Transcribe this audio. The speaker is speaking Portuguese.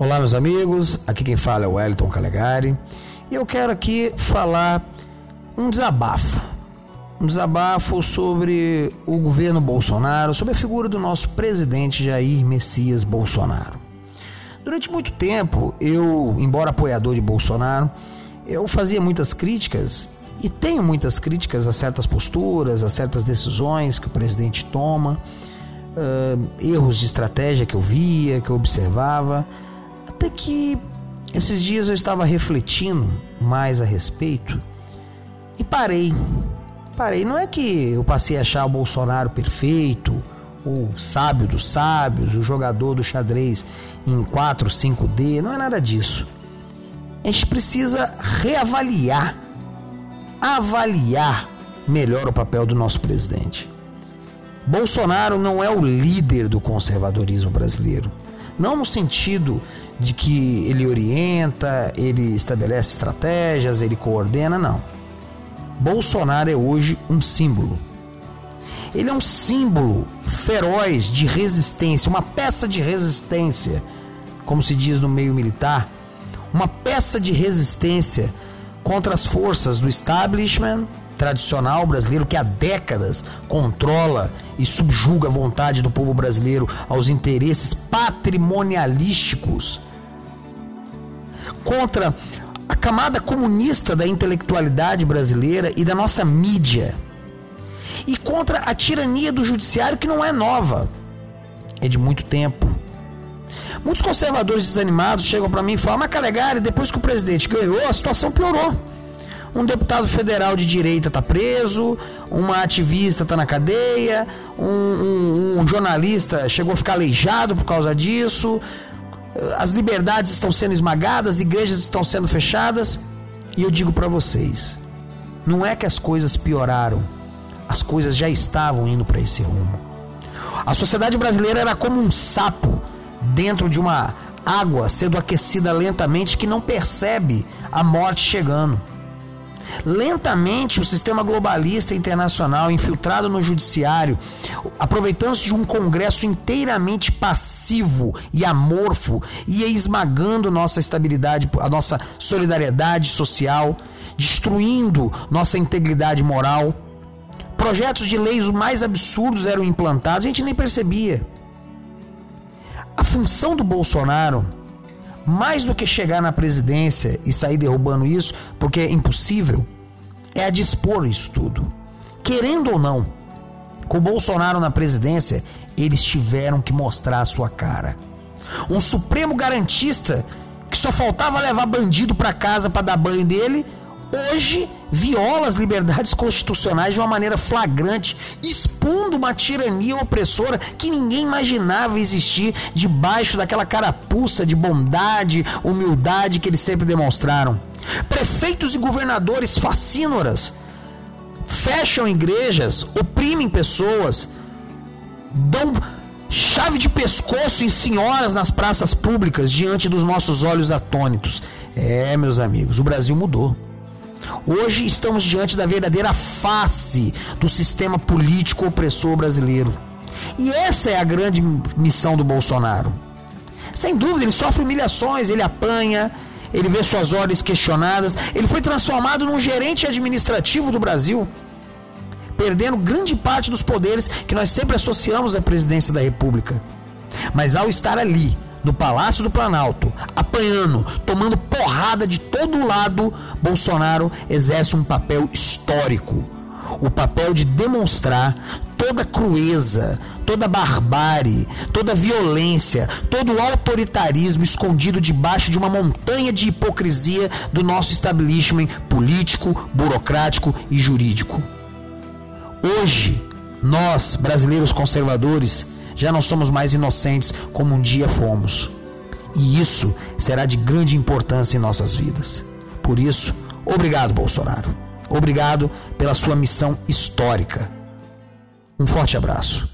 Olá, meus amigos. Aqui quem fala é o Wellington Calegari e eu quero aqui falar um desabafo. Um desabafo sobre o governo Bolsonaro, sobre a figura do nosso presidente Jair Messias Bolsonaro. Durante muito tempo, eu, embora apoiador de Bolsonaro, eu fazia muitas críticas e tenho muitas críticas a certas posturas, a certas decisões que o presidente toma, uh, erros de estratégia que eu via, que eu observava. Até que esses dias eu estava refletindo mais a respeito e parei. Parei. Não é que eu passei a achar o Bolsonaro perfeito, o sábio dos sábios, o jogador do xadrez em 4, 5D. Não é nada disso. A gente precisa reavaliar, avaliar melhor o papel do nosso presidente. Bolsonaro não é o líder do conservadorismo brasileiro. Não no sentido de que ele orienta, ele estabelece estratégias, ele coordena, não. Bolsonaro é hoje um símbolo. Ele é um símbolo feroz de resistência, uma peça de resistência, como se diz no meio militar, uma peça de resistência contra as forças do establishment tradicional brasileiro que há décadas controla e subjuga a vontade do povo brasileiro aos interesses patrimonialísticos contra a camada comunista da intelectualidade brasileira e da nossa mídia e contra a tirania do judiciário que não é nova, é de muito tempo. Muitos conservadores desanimados chegam para mim e falam: Mas Calegari, depois que o presidente ganhou, a situação piorou um deputado federal de direita está preso, uma ativista está na cadeia, um, um, um, jornalista chegou a ficar aleijado por causa disso, as liberdades estão sendo esmagadas, igrejas estão sendo fechadas. E eu digo para vocês: não é que as coisas pioraram, as coisas já estavam indo para esse rumo. A sociedade brasileira era como um sapo dentro de uma água sendo aquecida lentamente que não percebe a morte chegando. Lentamente, o sistema globalista internacional, infiltrado no judiciário, aproveitando-se de um Congresso inteiramente passivo e amorfo, ia esmagando nossa estabilidade, a nossa solidariedade social, destruindo nossa integridade moral. Projetos de leis mais absurdos eram implantados, a gente nem percebia. A função do Bolsonaro mais do que chegar na presidência e sair derrubando isso, porque é impossível, é a dispor isso tudo. Querendo ou não, com o Bolsonaro na presidência, eles tiveram que mostrar a sua cara. Um supremo garantista que só faltava levar bandido para casa para dar banho dele, hoje viola as liberdades constitucionais de uma maneira flagrante, expondo uma tirania opressora que ninguém imaginava existir debaixo daquela carapuça de bondade, humildade que eles sempre demonstraram. Prefeitos e governadores fascínoras fecham igrejas, oprimem pessoas, dão chave de pescoço em senhoras nas praças públicas diante dos nossos olhos atônitos. É, meus amigos, o Brasil mudou. Hoje estamos diante da verdadeira face do sistema político opressor brasileiro. E essa é a grande missão do Bolsonaro. Sem dúvida, ele sofre humilhações, ele apanha, ele vê suas ordens questionadas, ele foi transformado num gerente administrativo do Brasil, perdendo grande parte dos poderes que nós sempre associamos à presidência da República. Mas ao estar ali, no Palácio do Planalto, apanhando, tomando porrada de todo lado, Bolsonaro exerce um papel histórico. O papel de demonstrar toda crueza, toda barbárie, toda violência, todo autoritarismo escondido debaixo de uma montanha de hipocrisia do nosso establishment político, burocrático e jurídico. Hoje, nós, brasileiros conservadores, já não somos mais inocentes como um dia fomos. E isso será de grande importância em nossas vidas. Por isso, obrigado, Bolsonaro. Obrigado pela sua missão histórica. Um forte abraço.